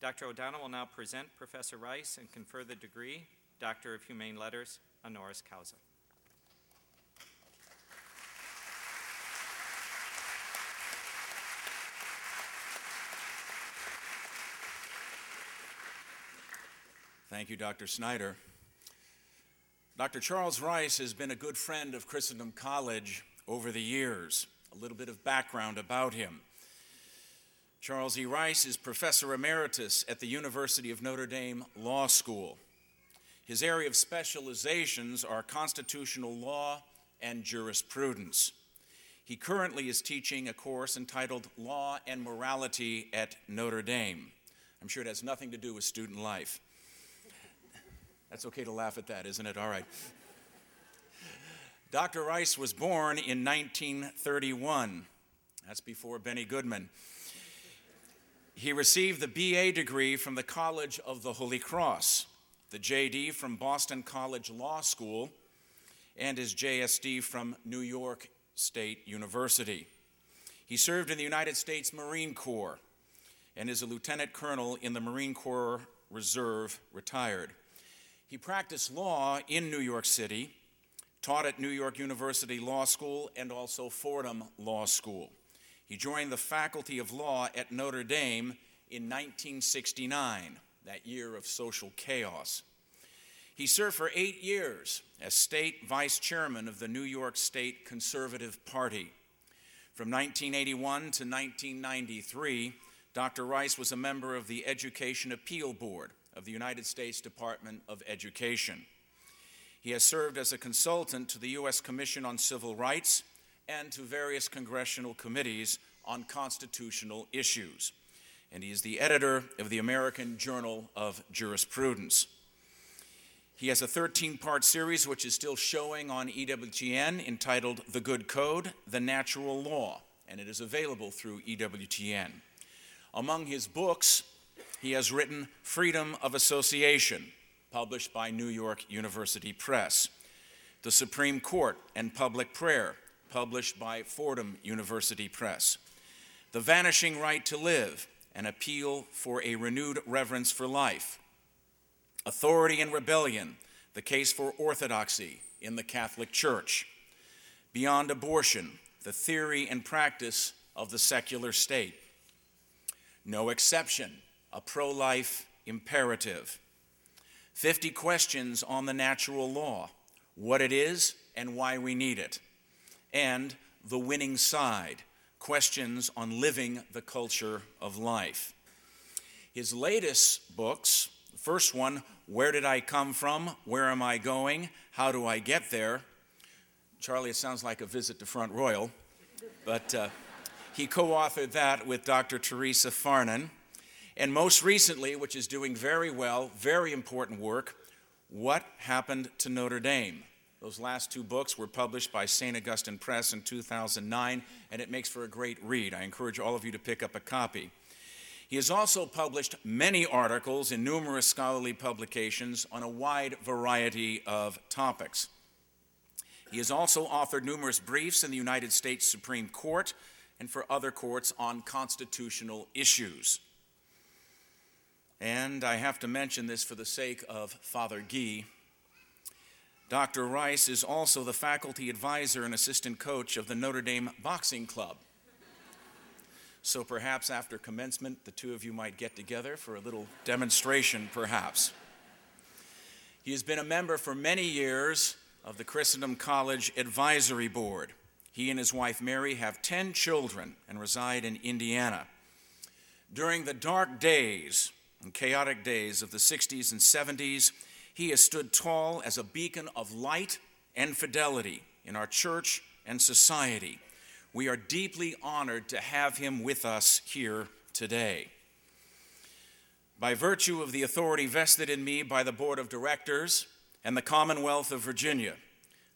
Dr. O'Donnell will now present Professor Rice and confer the degree, Doctor of Humane Letters, honoris causa. Thank you, Dr. Snyder. Dr. Charles Rice has been a good friend of Christendom College over the years. A little bit of background about him. Charles E. Rice is professor emeritus at the University of Notre Dame Law School. His area of specializations are constitutional law and jurisprudence. He currently is teaching a course entitled Law and Morality at Notre Dame. I'm sure it has nothing to do with student life. That's okay to laugh at that, isn't it? All right. Dr. Rice was born in 1931. That's before Benny Goodman. He received the BA degree from the College of the Holy Cross, the JD from Boston College Law School, and his JSD from New York State University. He served in the United States Marine Corps and is a lieutenant colonel in the Marine Corps Reserve, retired. He practiced law in New York City, taught at New York University Law School, and also Fordham Law School. He joined the Faculty of Law at Notre Dame in 1969, that year of social chaos. He served for eight years as state vice chairman of the New York State Conservative Party. From 1981 to 1993, Dr. Rice was a member of the Education Appeal Board of the United States Department of Education. He has served as a consultant to the U.S. Commission on Civil Rights and to various congressional committees on constitutional issues. And he is the editor of the American Journal of Jurisprudence. He has a 13 part series which is still showing on EWTN entitled The Good Code, The Natural Law, and it is available through EWTN. Among his books, he has written Freedom of Association, published by New York University Press, The Supreme Court and Public Prayer, published by Fordham University Press, The Vanishing Right to Live, an appeal for a renewed reverence for life, Authority and Rebellion, the case for orthodoxy in the Catholic Church, Beyond Abortion, the theory and practice of the secular state, No Exception, a pro life imperative. 50 questions on the natural law, what it is and why we need it. And the winning side, questions on living the culture of life. His latest books, the first one, Where Did I Come From? Where Am I Going? How Do I Get There? Charlie, it sounds like a visit to Front Royal, but uh, he co authored that with Dr. Teresa Farnan. And most recently, which is doing very well, very important work, What Happened to Notre Dame? Those last two books were published by St. Augustine Press in 2009, and it makes for a great read. I encourage all of you to pick up a copy. He has also published many articles in numerous scholarly publications on a wide variety of topics. He has also authored numerous briefs in the United States Supreme Court and for other courts on constitutional issues. And I have to mention this for the sake of Father Guy. Dr. Rice is also the faculty advisor and assistant coach of the Notre Dame Boxing Club. So perhaps after commencement, the two of you might get together for a little demonstration, perhaps. He has been a member for many years of the Christendom College Advisory Board. He and his wife Mary have 10 children and reside in Indiana. During the dark days and chaotic days of the 60s and 70s, he has stood tall as a beacon of light and fidelity in our church and society. We are deeply honored to have him with us here today. By virtue of the authority vested in me by the Board of Directors and the Commonwealth of Virginia,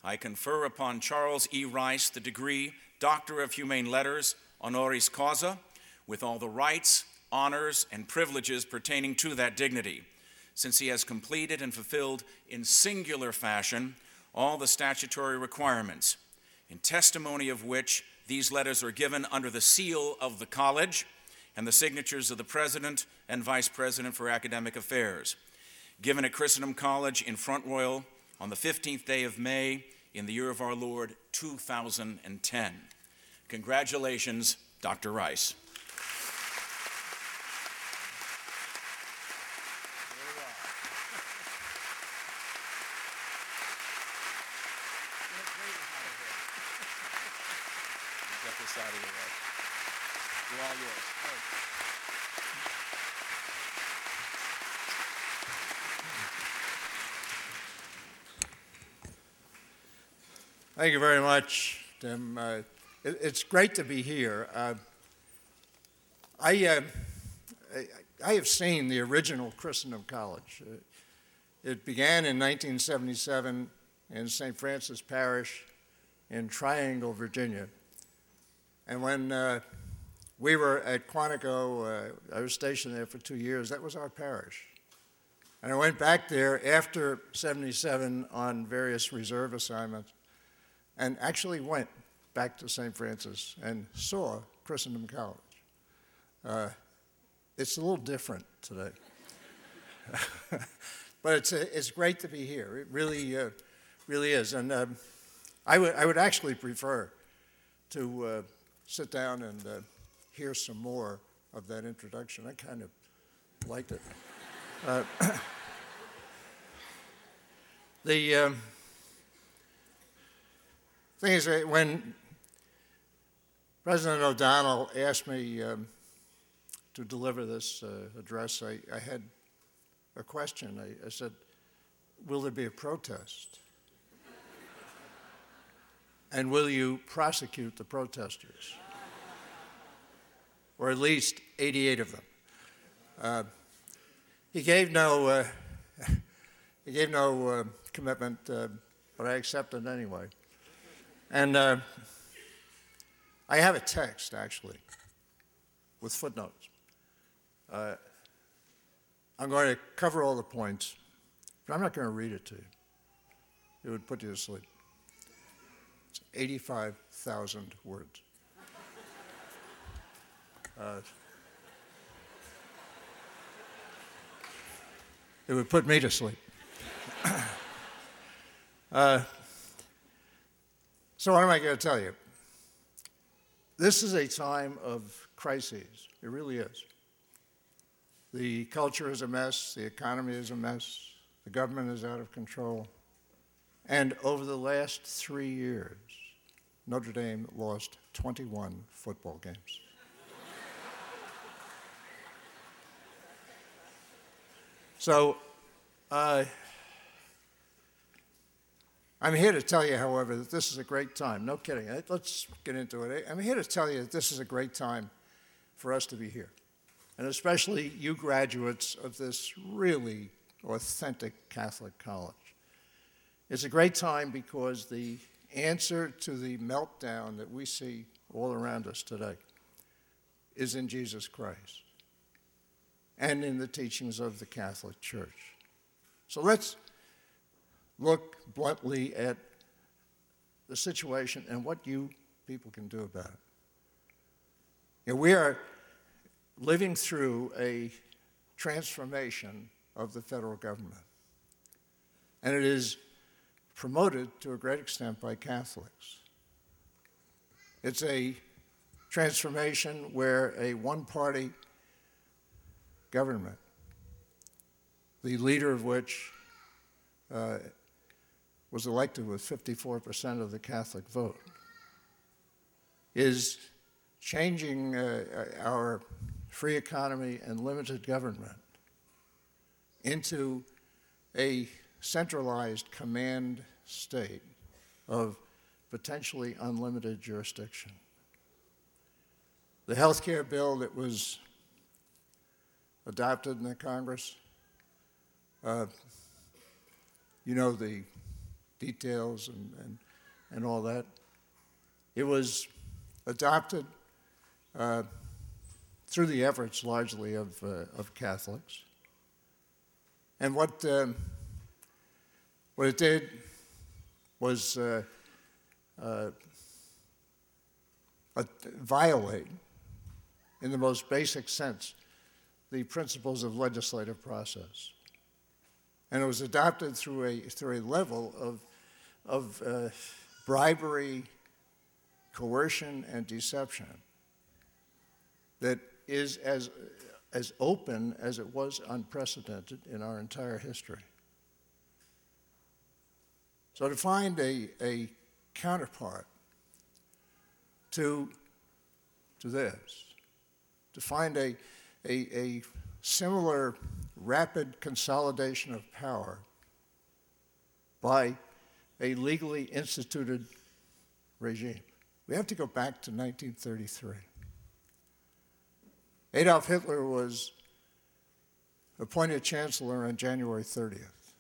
I confer upon Charles E. Rice the degree Doctor of Humane Letters honoris causa with all the rights honors, and privileges pertaining to that dignity, since he has completed and fulfilled in singular fashion all the statutory requirements, in testimony of which these letters are given under the seal of the college and the signatures of the President and Vice President for Academic Affairs, given at Christendom College in Front Royal on the 15th day of May in the year of our Lord 2010. Congratulations, Dr. Rice. Get this out of your way. They're all yours. Thank you very much, Tim. Uh, it, it's great to be here. Uh, I, uh, I, I have seen the original Christendom College. Uh, it began in 1977 in St. Francis Parish in Triangle, Virginia. And when uh, we were at Quantico, uh, I was stationed there for two years, that was our parish. And I went back there after 77 on various reserve assignments and actually went back to St. Francis and saw Christendom College. Uh, it's a little different today. but it's, uh, it's great to be here. It really, uh, really is. And um, I, would, I would actually prefer to uh, sit down and uh, hear some more of that introduction. I kind of liked it. The. Um, thing is, when President O'Donnell asked me um, to deliver this uh, address, I, I, had a question. I, I, said, Will there be a protest? and will you prosecute the protesters? or at least 88 of them. Uh, he gave no, uh, he gave no uh, commitment, uh, but I accepted anyway. And uh, I have a text, actually, with footnotes. Uh, I'm going to cover all the points, but I'm not going to read it to you. It would put you to sleep. It's 85,000 words. Uh, it would put me to sleep. uh, so, what am I going to tell you? This is a time of crises. It really is. The culture is a mess, the economy is a mess, the government is out of control. And over the last three years, Notre Dame lost 21 football games. so, uh, I'm here to tell you, however, that this is a great time. No kidding. Uh, let's get into it. Uh, I'm here to tell you that this is a great time for us to be here, and especially you graduates of this really authentic Catholic college. It's a great time because the answer to the meltdown that we see all around us today is in Jesus Christ and in the teachings of the Catholic Church. So let's look bluntly at the situation and what you people can do about it. You know, we are living through a transformation of the federal government, and it is promoted to a great extent by Catholics. It's a transformation where a one party government, the leader of which uh, was elected with 54% of the Catholic vote, is changing uh, our free economy and limited government into a centralized command state of potentially unlimited jurisdiction. The health care bill that was adopted in the Congress, uh, you know the details and, and, and all that. It was adopted uh, through the efforts largely of, uh, of Catholics. And what, um, what it did was uh, uh violate in the most basic sense, the principles of legislative process. And it was adopted through a, through a level of, of uh, bribery, coercion, and deception that is as, as open as it was unprecedented in our entire history. So to find a, a counterpart to, to this, to find a, a, a similar rapid consolidation of power by a legally instituted regime. We have to go back to 1933. Adolf Hitler was appointed chancellor on January 30th.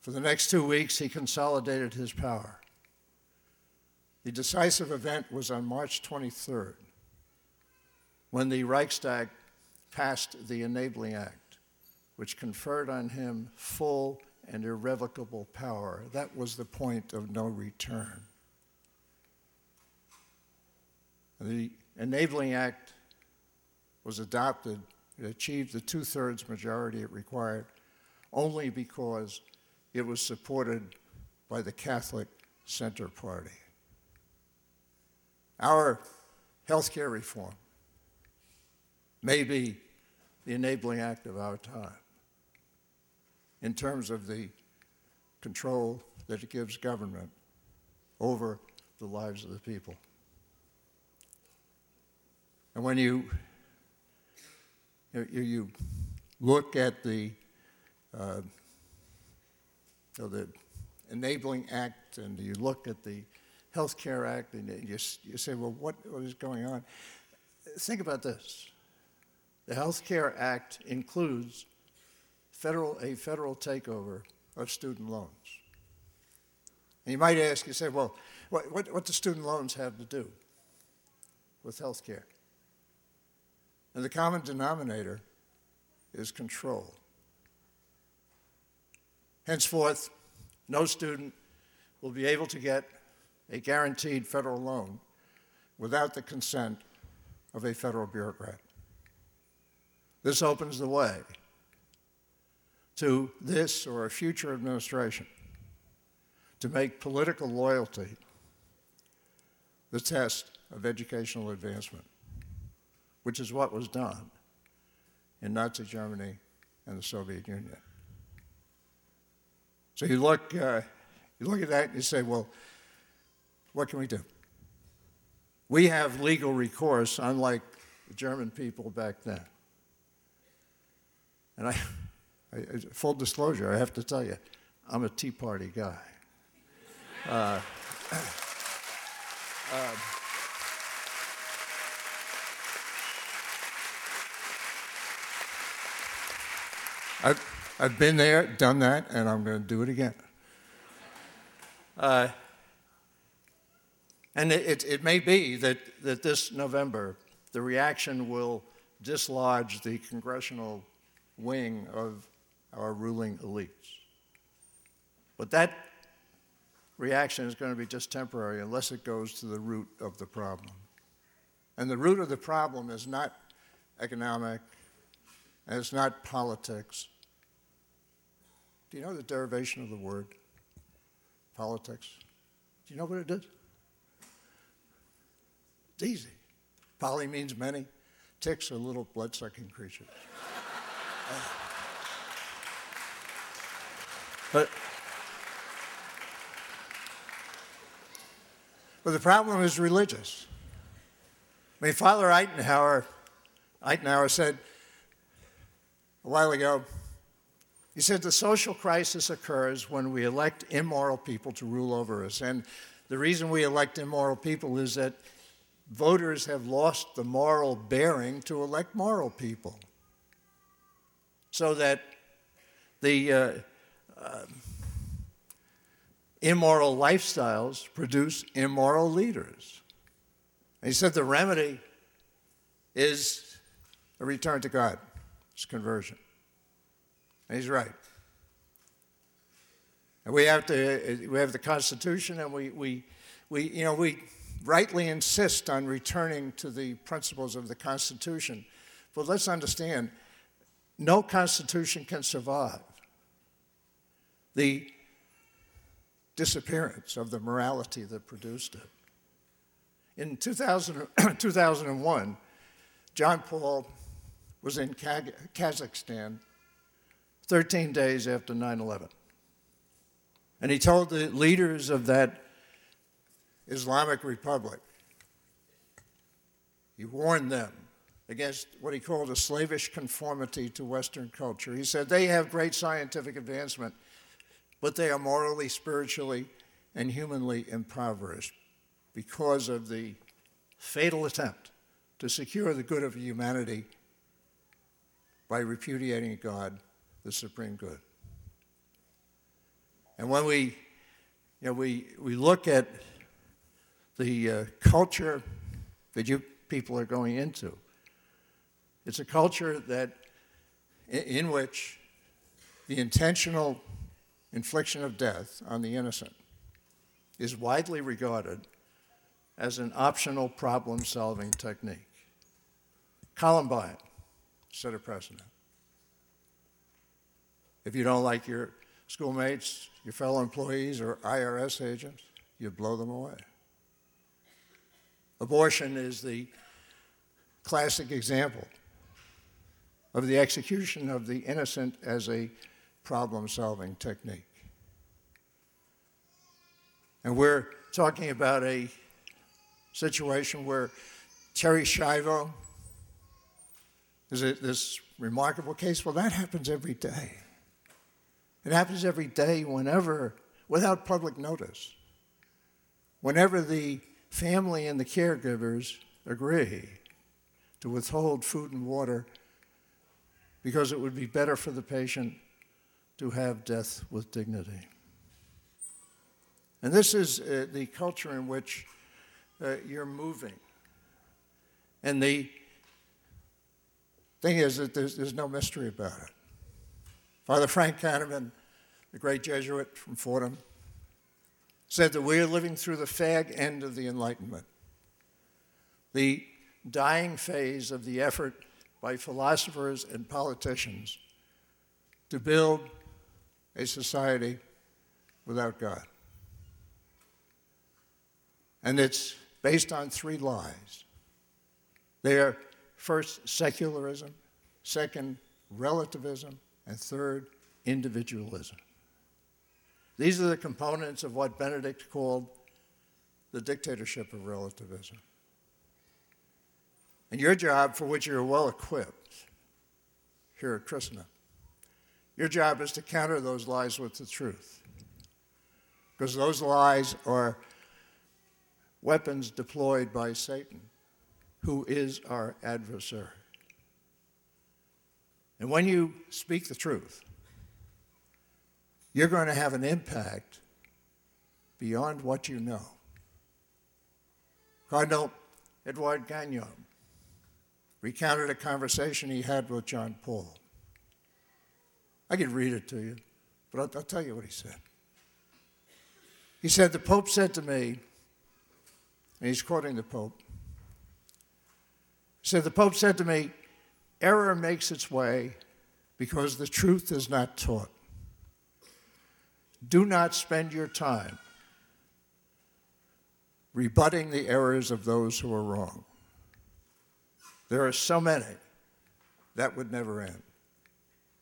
For the next two weeks, he consolidated his power. The decisive event was on March 23rd, when the Reichstag passed the Enabling Act, which conferred on him full and irrevocable power. That was the point of no return. The Enabling Act was adopted, it achieved the two thirds majority it required only because it was supported by the Catholic Center Party. Our health care reform may be the enabling act of our time in terms of the control that it gives government over the lives of the people. And when you, you, you look at the, uh, you know, the Enabling Act and you look at the Health Care Act and you, you say, well, what, what is going on? Think about this. The Health Care Act includes federal, a federal takeover of student loans. And you might ask, you say, well, what, what, what do student loans have to do with health care? And the common denominator is control. Henceforth, no student will be able to get a guaranteed federal loan without the consent of a federal bureaucrat. This opens the way to this or a future administration to make political loyalty the test of educational advancement, which is what was done in Nazi Germany and the Soviet Union. So you look, uh, you look at that and you say, well, what can we do? We have legal recourse, unlike the German people back then. And I, I, full disclosure, I have to tell you, I'm a Tea Party guy. Uh, uh, I've, I've been there, done that, and I'm going to do it again. Uh, and it, it, it may be that, that this November, the reaction will dislodge the congressional wing of our ruling elites. But that reaction is going to be just temporary unless it goes to the root of the problem. And the root of the problem is not economic, and it's not politics. Do you know the derivation of the word politics? Do you know what it is? It's easy. Poly means many. Ticks are little blood sucking creatures. Ah. But, but the problem is religious. I mean, Father Eisenhower, said a while ago, he said the social crisis occurs when we elect immoral people to rule over us. And the reason we elect immoral people is that voters have lost the moral bearing to elect moral people. So that the uh, uh, immoral lifestyles produce immoral leaders. And he said the remedy is a return to God, it's conversion. And he's right. And we have to, we have the Constitution, and we, we, we you know, we, rightly insist on returning to the principles of the Constitution. But let's understand no Constitution can survive the disappearance of the morality that produced it. In 2000, 2001, John Paul was in Kazakhstan 13 days after 9 11. And he told the leaders of that Islamic Republic, he warned them against what he called a slavish conformity to Western culture. He said, They have great scientific advancement, but they are morally, spiritually, and humanly impoverished because of the fatal attempt to secure the good of humanity by repudiating God, the supreme good. And when we, you know, we, we look at the uh, culture that you people are going into, it's a culture that, in, in which the intentional infliction of death on the innocent is widely regarded as an optional problem solving technique. Columbine set a precedent. If you don't like your schoolmates, your fellow employees, or IRS agents, you blow them away. Abortion is the classic example of the execution of the innocent as a problem solving technique. And we're talking about a situation where Terri Schiavo is this remarkable case. Well, that happens every day. It happens every day whenever, without public notice, whenever the family and the caregivers agree to withhold food and water because it would be better for the patient to have death with dignity. And this is uh, the culture in which uh, you're moving. And the thing is that there's, there's no mystery about it. Father Frank Canavan, the great Jesuit from Fordham, said that we are living through the fag end of the Enlightenment, the dying phase of the effort by philosophers and politicians to build a society without God. And it's based on three lies. They are first, secularism, second, relativism, and third, individualism. These are the components of what Benedict called the dictatorship of relativism. And your job, for which you're well equipped here at Christendom, your job is to counter those lies with the truth. Because those lies are weapons deployed by Satan, who is our adversary. And when you speak the truth, you're going to have an impact beyond what you know. Cardinal Edouard Gagnon recounted a conversation he had with John Paul. I could read it to you, but I'll, I'll tell you what he said. He said, The Pope said to me, and he's quoting the Pope, he said, The Pope said to me, error makes its way because the truth is not taught. Do not spend your time rebutting the errors of those who are wrong. There are so many that would never end.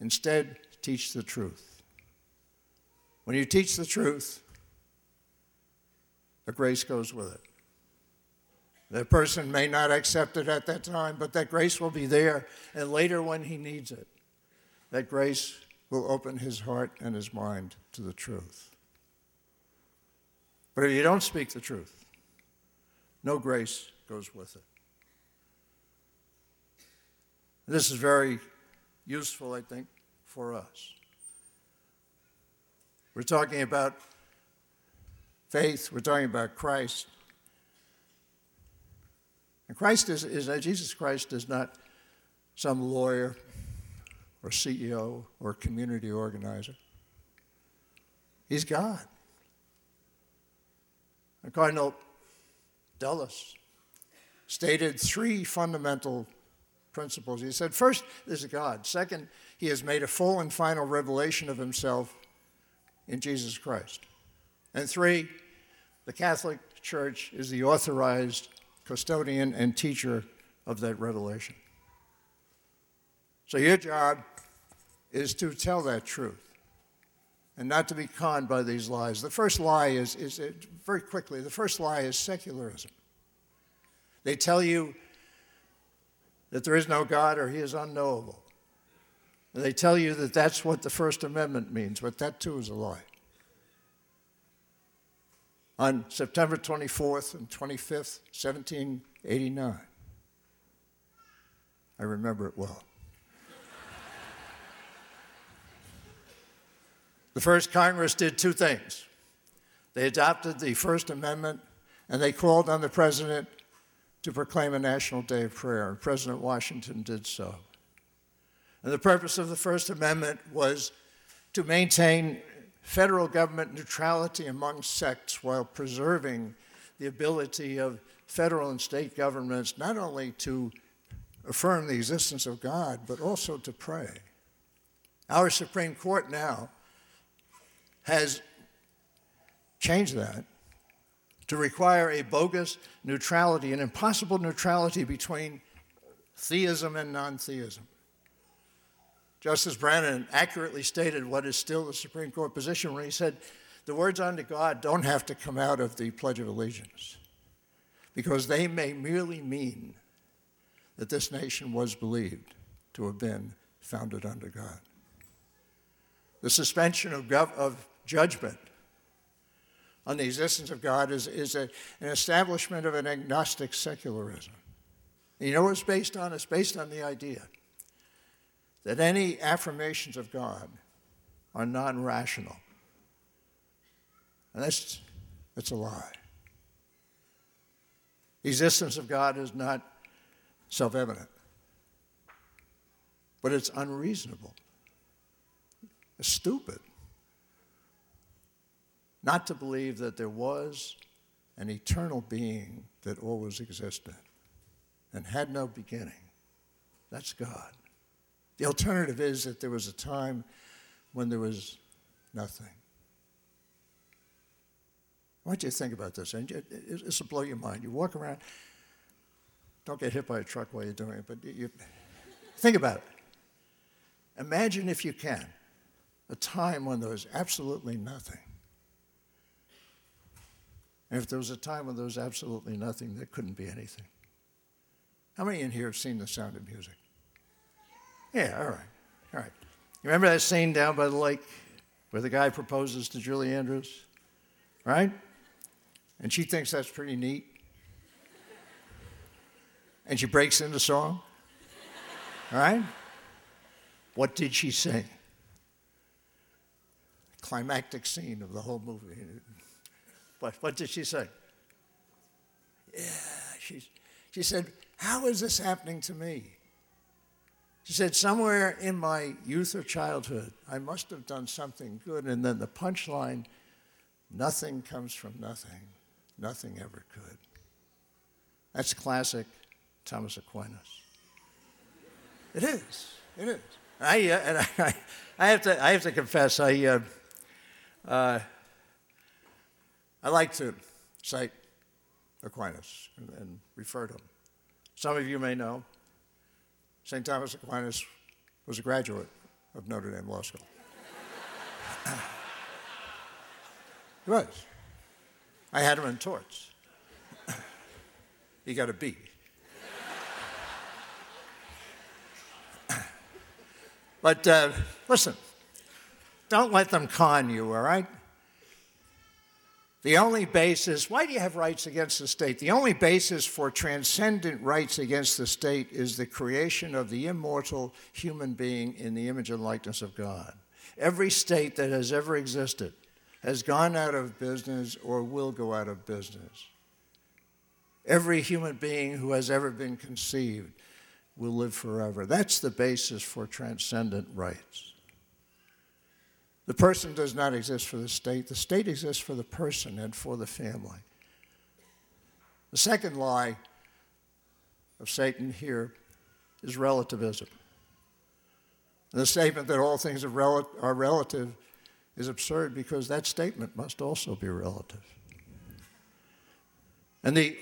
Instead, teach the truth. When you teach the truth, the grace goes with it. The person may not accept it at that time, but that grace will be there, and later when he needs it, that grace will open his heart and his mind to the truth. But if you don't speak the truth, no grace goes with it. This is very useful, I think, for us. We're talking about faith, we're talking about Christ. And Christ is, is uh, Jesus Christ is not some lawyer or CEO or community organizer. He's God. And Cardinal Dulles, stated three fundamental principles. He said, first, there's a God. Second, he has made a full and final revelation of himself in Jesus Christ. And three, the Catholic Church is the authorized custodian and teacher of that revelation. So your job is to tell that truth and not to be conned by these lies. The first lie is, is very quickly, the first lie is secularism. They tell you that there is no God or he is unknowable. And they tell you that that's what the First Amendment means, but that too is a lie. On September 24th and 25th, 1789, I remember it well. The first Congress did two things. They adopted the First Amendment and they called on the President to proclaim a national day of prayer, President Washington did so. And the purpose of the First Amendment was to maintain federal government neutrality among sects while preserving the ability of federal and state governments not only to affirm the existence of God, but also to pray. Our Supreme Court now has changed that to require a bogus neutrality, an impossible neutrality between theism and non theism. Justice Brennan accurately stated what is still the Supreme Court position when he said, The words unto God don't have to come out of the Pledge of Allegiance because they may merely mean that this nation was believed to have been founded under God. The suspension of, gov- of judgment on the existence of God is, is a, an establishment of an agnostic secularism. And you know what it's based on? It's based on the idea that any affirmations of God are non rational. And that's, that's a lie. The existence of God is not self evident, but it's unreasonable, it's stupid not to believe that there was an eternal being that always existed and had no beginning. That's God. The alternative is that there was a time when there was nothing. I want you to think about this, and this will blow your mind. You walk around, don't get hit by a truck while you're doing it, but you, think about it. Imagine, if you can, a time when there was absolutely nothing. And if there was a time when there was absolutely nothing, there couldn't be anything. How many in here have seen The Sound of Music? Yeah, all right, all right. You remember that scene down by the lake where the guy proposes to Julie Andrews? Right? And she thinks that's pretty neat. And she breaks into song. All right? What did she sing? Climactic scene of the whole movie. What, what did she say? Yeah, she, she said, How is this happening to me? She said, Somewhere in my youth or childhood, I must have done something good. And then the punchline nothing comes from nothing, nothing ever could. That's classic Thomas Aquinas. It is. It is. I, uh, and I, I, have to, I have to confess, I, uh, uh, I like to cite Aquinas and, and refer to him. Some of you may know St. Thomas Aquinas was a graduate of Notre Dame Law School. he was. I had him in torts. he got a B. but uh, listen, don't let them con you, all right? The only basis, why do you have rights against the state? The only basis for transcendent rights against the state is the creation of the immortal human being in the image and likeness of God. Every state that has ever existed has gone out of business or will go out of business. Every human being who has ever been conceived will live forever. That's the basis for transcendent rights. The person does not exist for the state, the state exists for the person and for the family. The second lie of Satan here is relativism. The statement that all things are, relative is absurd because that statement must also be relative. And the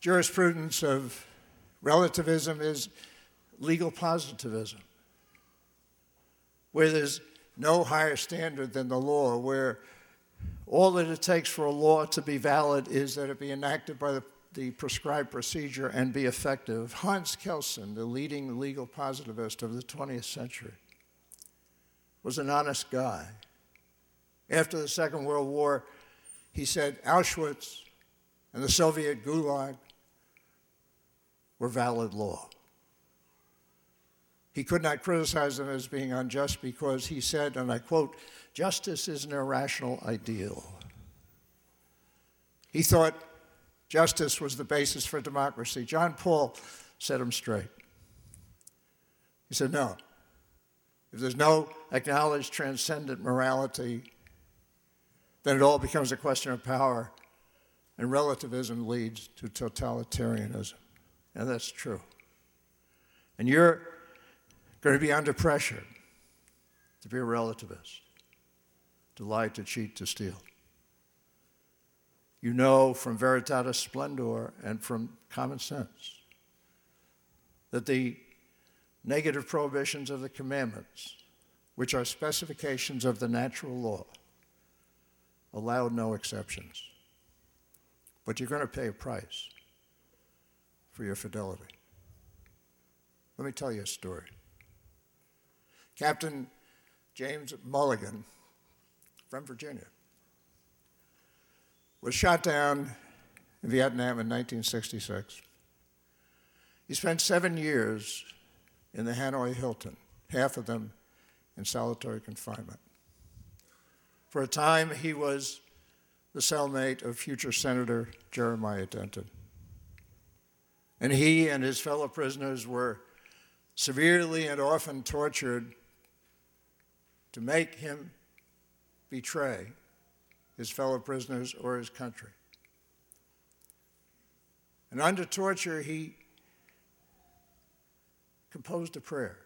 jurisprudence of relativism is legal positivism, where there's no higher standard than the law, where all that it takes for a law to be valid is that it be enacted by the, the prescribed procedure and be effective. Hans Kelsen, the leading legal positivist of the 20th century, was an honest guy. After the Second World War, he said Auschwitz and the Soviet Gulag were valid law. He could not criticize them as being unjust because he said, and I quote, justice is an irrational ideal. He thought justice was the basis for democracy. John Paul set him straight. He said, no. If there's no acknowledged transcendent morality, then it all becomes a question of power, and relativism leads to totalitarianism. And that's true. And you're going to be under pressure to be a relativist, to lie, to cheat, to steal. You know from Veritatis Splendor and from common sense that the negative prohibitions of the commandments, which are specifications of the natural law, allow no exceptions. But you're going to pay a price for your fidelity. Let me tell you a story. Captain James Mulligan from Virginia was shot down in Vietnam in 1966. He spent seven years in the Hanoi Hilton, half of them in solitary confinement. For a time, he was the cellmate of future Senator Jeremiah Denton. And he and his fellow prisoners were severely and often tortured to make him betray his fellow prisoners or his country. And under torture, he composed a prayer.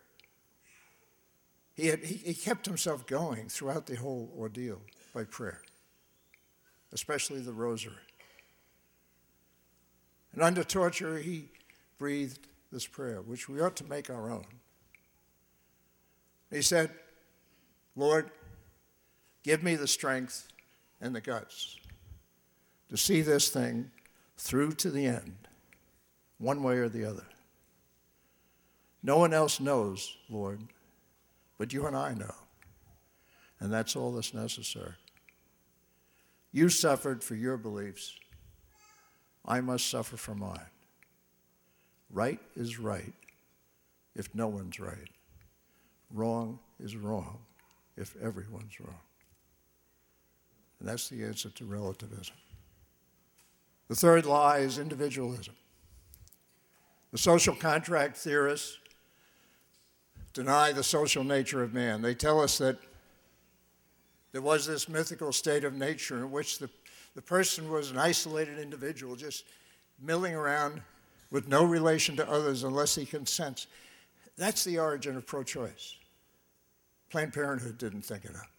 He, had, he, he kept himself going throughout the whole ordeal by prayer, especially the rosary. And under torture, he breathed this prayer, which we ought to make our own. He said, Lord, give me the strength and the guts to see this thing through to the end, one way or the other. No one else knows, Lord, but you and I know. And that's all that's necessary. You suffered for your beliefs. I must suffer for mine. Right is right if no one's right. Wrong is wrong if everyone's wrong. And that's the answer to relativism. The third lie is individualism. The social contract theorists deny the social nature of man. They tell us that there was this mythical state of nature in which the, the person was an isolated individual, just milling around with no relation to others unless he consents. That's the origin of pro choice. Planned Parenthood didn't think it up.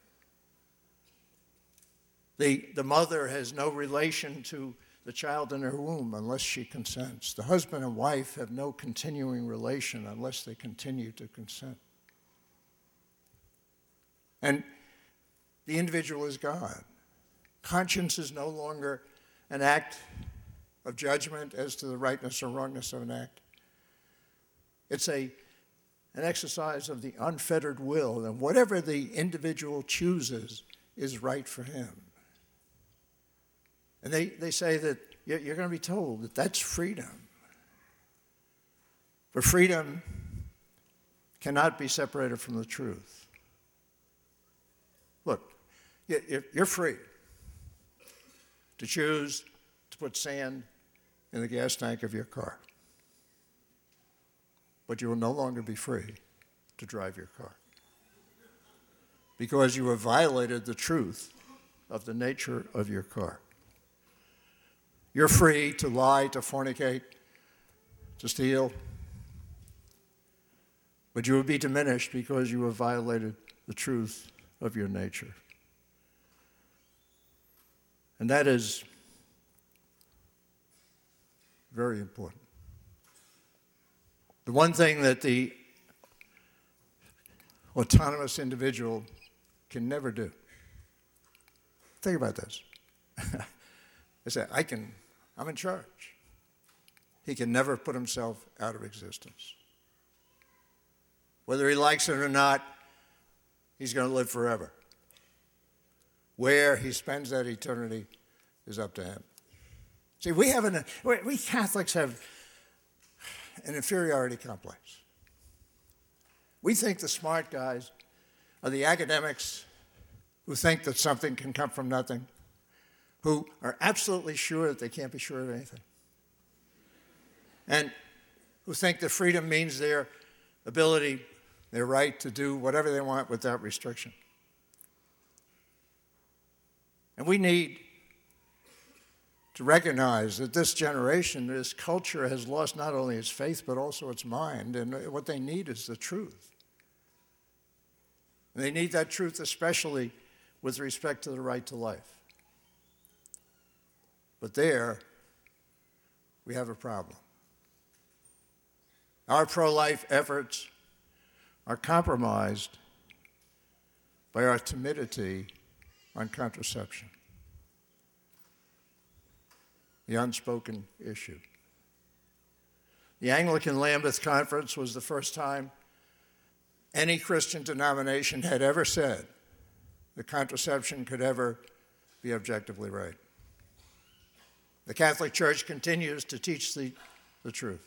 The, the mother has no relation to the child in her womb unless she consents. The husband and wife have no continuing relation unless they continue to consent. And the individual is God. Conscience is no longer an act of judgment as to the rightness or wrongness of an act. It's a, an exercise of the unfettered will, and whatever the individual chooses is right for him. And they, they say that you're going to be told that that's freedom. But freedom cannot be separated from the truth. Look, you're free to choose to put sand in the gas tank of your car. But you will no longer be free to drive your car because you have violated the truth of the nature of your car. You're free to lie, to fornicate, to steal, but you will be diminished because you have violated the truth of your nature. And that is very important. The one thing that the autonomous individual can never do. Think about this. I say, I can, I'm in charge. He can never put himself out of existence. Whether he likes it or not, he's going to live forever. Where he spends that eternity is up to him. See, we have an, we Catholics have an inferiority complex. We think the smart guys are the academics who think that something can come from nothing, who are absolutely sure that they can't be sure of anything, and who think that freedom means their ability, their right to do whatever they want without restriction. And we need to recognize that this generation, this culture has lost not only its faith, but also its mind. And what they need is the truth. And they need that truth, especially with respect to the right to life. But there, we have a problem. Our pro life efforts are compromised by our timidity on contraception the unspoken issue. The Anglican Lambeth Conference was the first time any Christian denomination had ever said that contraception could ever be objectively right. The Catholic Church continues to teach the, the truth.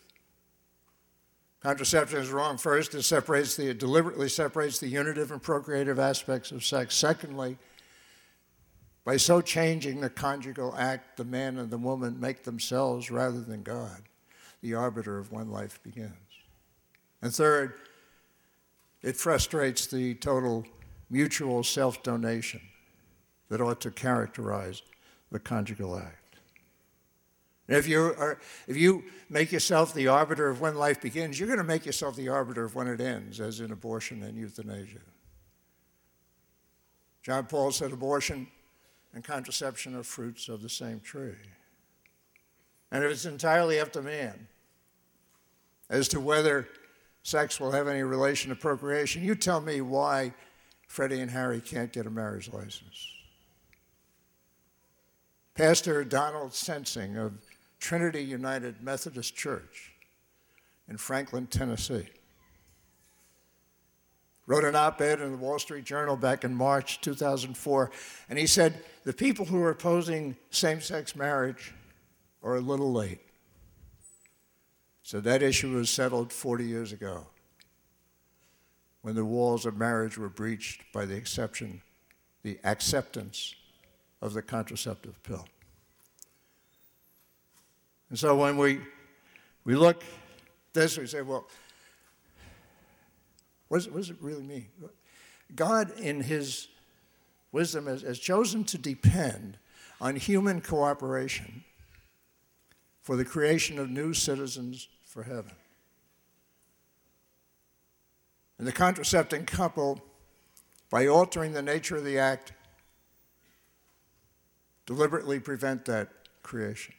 Contraception is wrong. First, it separates the, it deliberately separates the unitive and procreative aspects of sex. Secondly, by so changing the conjugal act, the man and the woman make themselves, rather than God, the arbiter of when life begins. And third, it frustrates the total mutual self donation that ought to characterize the conjugal act. if you, are, if you make yourself the arbiter of when life begins, you're going to make yourself the arbiter of when it ends, as in abortion and euthanasia. John Paul said abortion and contraception are fruits of the same tree. And it's entirely up to man as to whether sex will have any relation to procreation, you tell me why Freddie and Harry can't get a marriage license. Pastor Donald Sensing of Trinity United Methodist Church in Franklin, Tennessee wrote an op ed in the Wall Street Journal back in March 2004, and he said, The people who are opposing same sex marriage are a little late. So that issue was settled 40 years ago when the walls of marriage were breached by the exception, the acceptance of the contraceptive pill. And so when we, we look this, we say, well, what does, it really mean? God, in his wisdom, has, has chosen to depend on human cooperation for the creation of new citizens for heaven. And the contracepting couple, by altering the nature of the act, deliberately prevent that creation.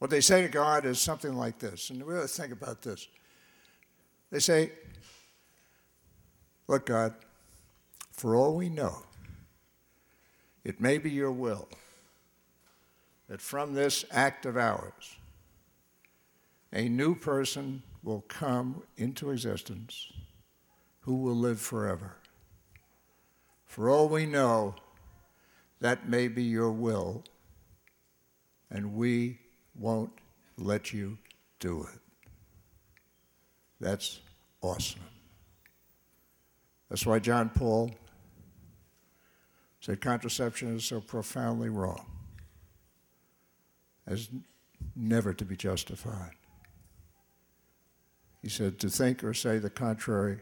What they say to God is something like this, and really think about this. They say, Look, God, for all we know, it may be your will that from this act of ours, a new person will come into existence who will live forever. For all we know, that may be your will, and we won't let you do it. That's awesome. That's why John Paul said contraception is so profoundly wrong as never to be justified. He said to think or say the contrary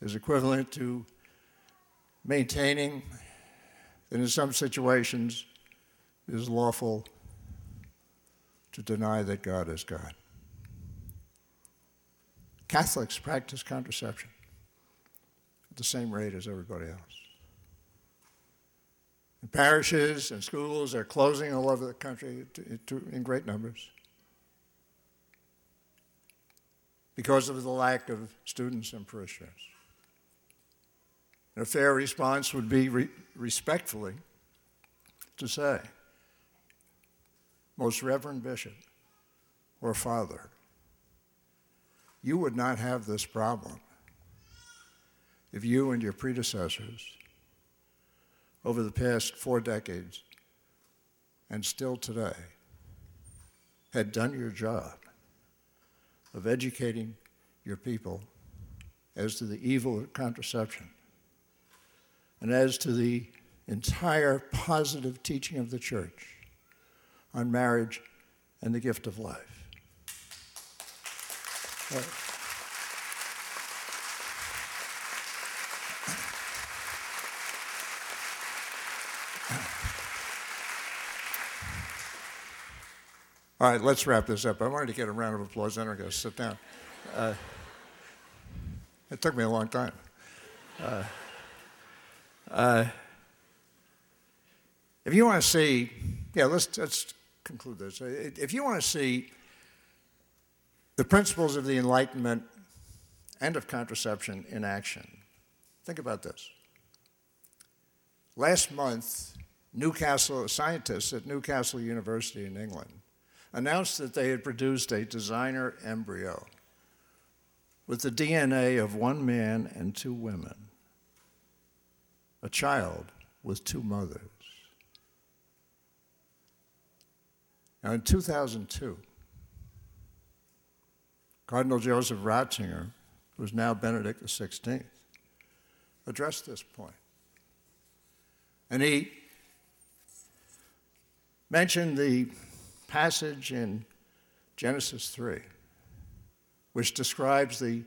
is equivalent to maintaining that in some situations is lawful to deny that God is God. Catholics practice contraception at the same rate as everybody else. And parishes and schools are closing all over the country to, to, in great numbers because of the lack of students and parishioners. And a fair response would be re- respectfully to say, Most Reverend Bishop or Father, you would not have this problem if you and your predecessors over the past four decades and still today had done your job of educating your people as to the evil of contraception and as to the entire positive teaching of the church on marriage and the gift of life. Uh, All right, let's wrap this up. I wanted to get a round of applause, then I'm going to sit down. Uh, it took me a long time. Uh, uh, if you want to see, yeah, let's, let's conclude this. If you want to see the principles of the Enlightenment and of contraception in action, think about this. Last month, Newcastle scientists at Newcastle University in England announced that they had produced a designer embryo with the DNA of one man and two women, a child with two mothers. Now, in 2002, Cardinal Joseph Ratzinger, who is now Benedict XVI, addressed this point. And he mentioned the passage in Genesis 3, which describes the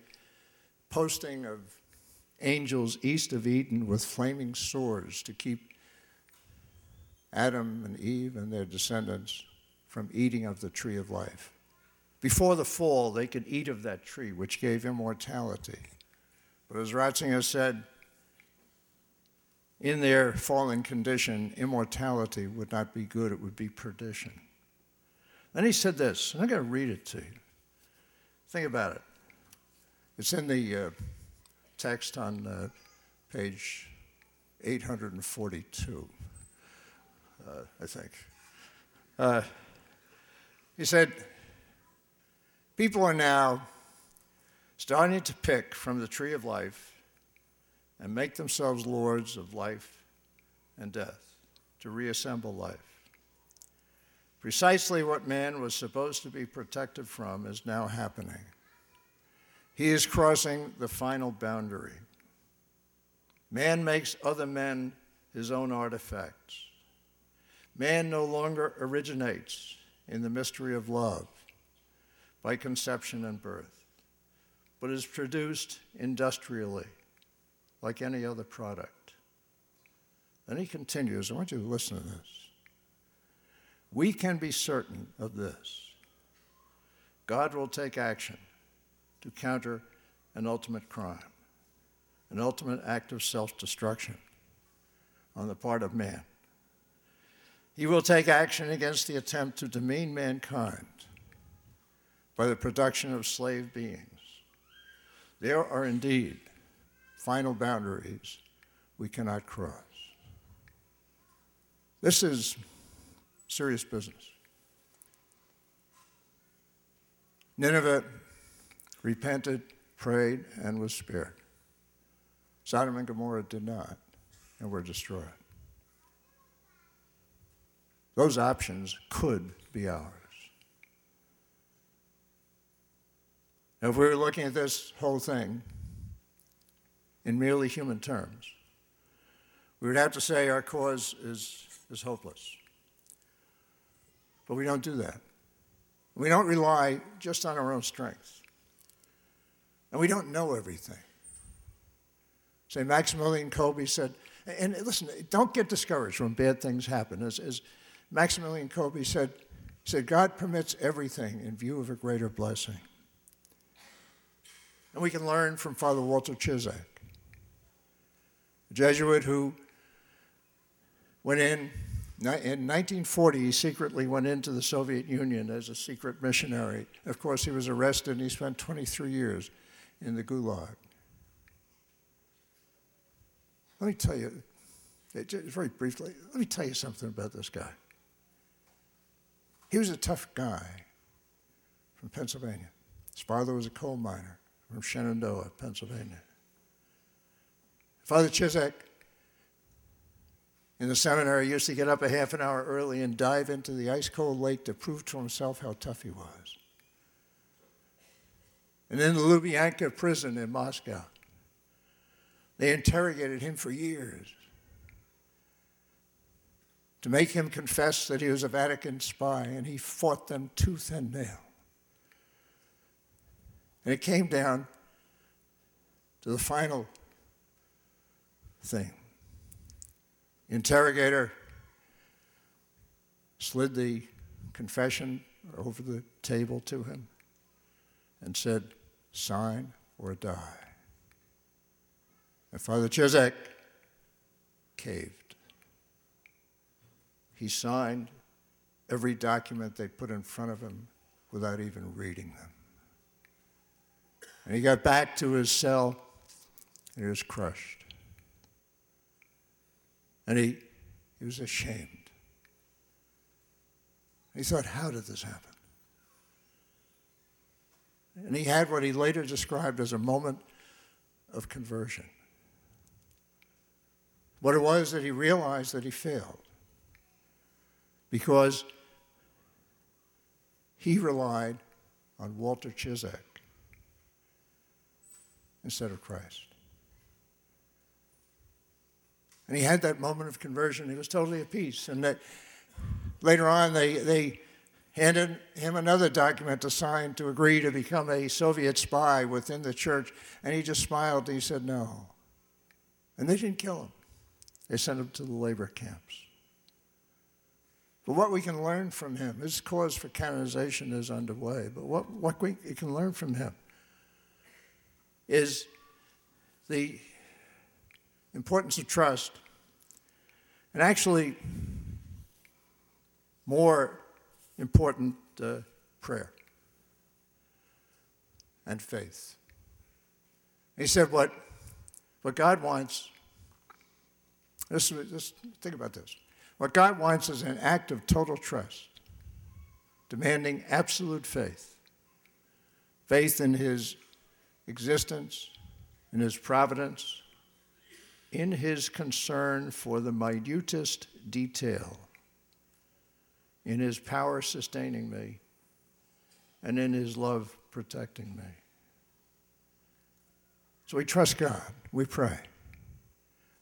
posting of angels east of Eden with flaming swords to keep Adam and Eve and their descendants from eating of the tree of life. Before the fall, they could eat of that tree, which gave immortality. But as Ratzinger said, in their fallen condition, immortality would not be good, it would be perdition. Then he said this, and I'm going to read it to you. Think about it. It's in the uh, text on uh, page 842, uh, I think. Uh, he said, People are now starting to pick from the tree of life and make themselves lords of life and death, to reassemble life. Precisely what man was supposed to be protected from is now happening. He is crossing the final boundary. Man makes other men his own artifacts. Man no longer originates in the mystery of love by conception and birth, but is produced industrially like any other product. Then he continues, I want you to listen to this. We can be certain of this God will take action to counter an ultimate crime, an ultimate act of self destruction on the part of man. He will take action against the attempt to demean mankind by the production of slave beings. There are indeed final boundaries we cannot cross. This is Serious business. Nineveh repented, prayed, and was spared. Sodom and Gomorrah did not and were destroyed. Those options could be ours. If we were looking at this whole thing in merely human terms, we would have to say our cause is, is hopeless. But we don't do that. We don't rely just on our own strength. And we don't know everything. St. Maximilian Kolbe said, and listen, don't get discouraged when bad things happen. As, as Maximilian Kolbe said, he said, God permits everything in view of a greater blessing. And we can learn from Father Walter Ciszek, a Jesuit who went in, in 1940, he secretly went into the Soviet Union as a secret missionary. Of course, he was arrested and he spent 23 years in the Gulag. Let me tell you, very briefly, let me tell you something about this guy. He was a tough guy from Pennsylvania. His father was a coal miner from Shenandoah, Pennsylvania. Father Ciszek in the seminary used to get up a half an hour early and dive into the ice cold lake to prove to himself how tough he was. And in the Lubyanka prison in Moscow, they interrogated him for years to make him confess that he was a Vatican spy, and he fought them tooth and nail. And it came down to the final thing. Interrogator slid the confession over the table to him and said, Sign or die. And Father Ciszek caved. He signed every document they put in front of him without even reading them. And he got back to his cell and he was crushed. And he, he was ashamed. He thought, how did this happen? And he had what he later described as a moment of conversion. What it was that he realized that he failed because he relied on Walter Ciszek instead of Christ. And he had that moment of conversion. He was totally at peace. And that later on, they, they handed him another document to sign to agree to become a Soviet spy within the church. And he just smiled and he said no. And they didn't kill him, they sent him to the labor camps. But what we can learn from him, his cause for canonization is underway, but what, what we can learn from him is the importance of trust, and actually, more important, uh, prayer and faith. He said, What, what God wants, this, this, think about this. What God wants is an act of total trust, demanding absolute faith. Faith in His existence, in His providence, in His concern for the minutest detail, in His power sustaining me, and in His love protecting me. So we trust God, we pray,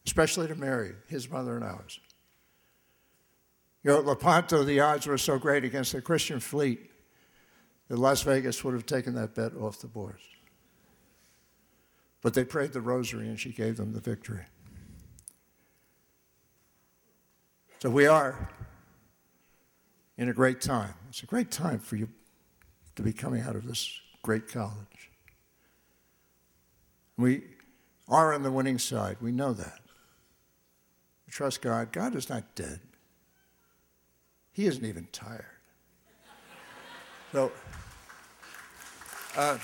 especially to Mary, His mother and ours. You know, at Lepanto, the odds were so great against the Christian fleet that Las Vegas would have taken that bet off the boards. But they prayed the rosary and she gave them the victory. So we are in a great time. It's a great time for you to be coming out of this great college. We are on the winning side. We know that. We trust God. God is not dead. He isn't even tired. So, uh,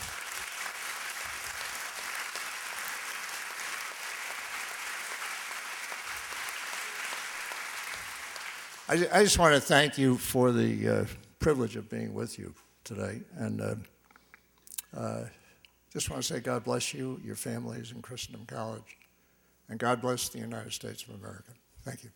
I, I just want to thank you for the uh, privilege of being with you today. And uh, uh, just want to say God bless you, your families, and Christendom College. And God bless the United States of America. Thank you.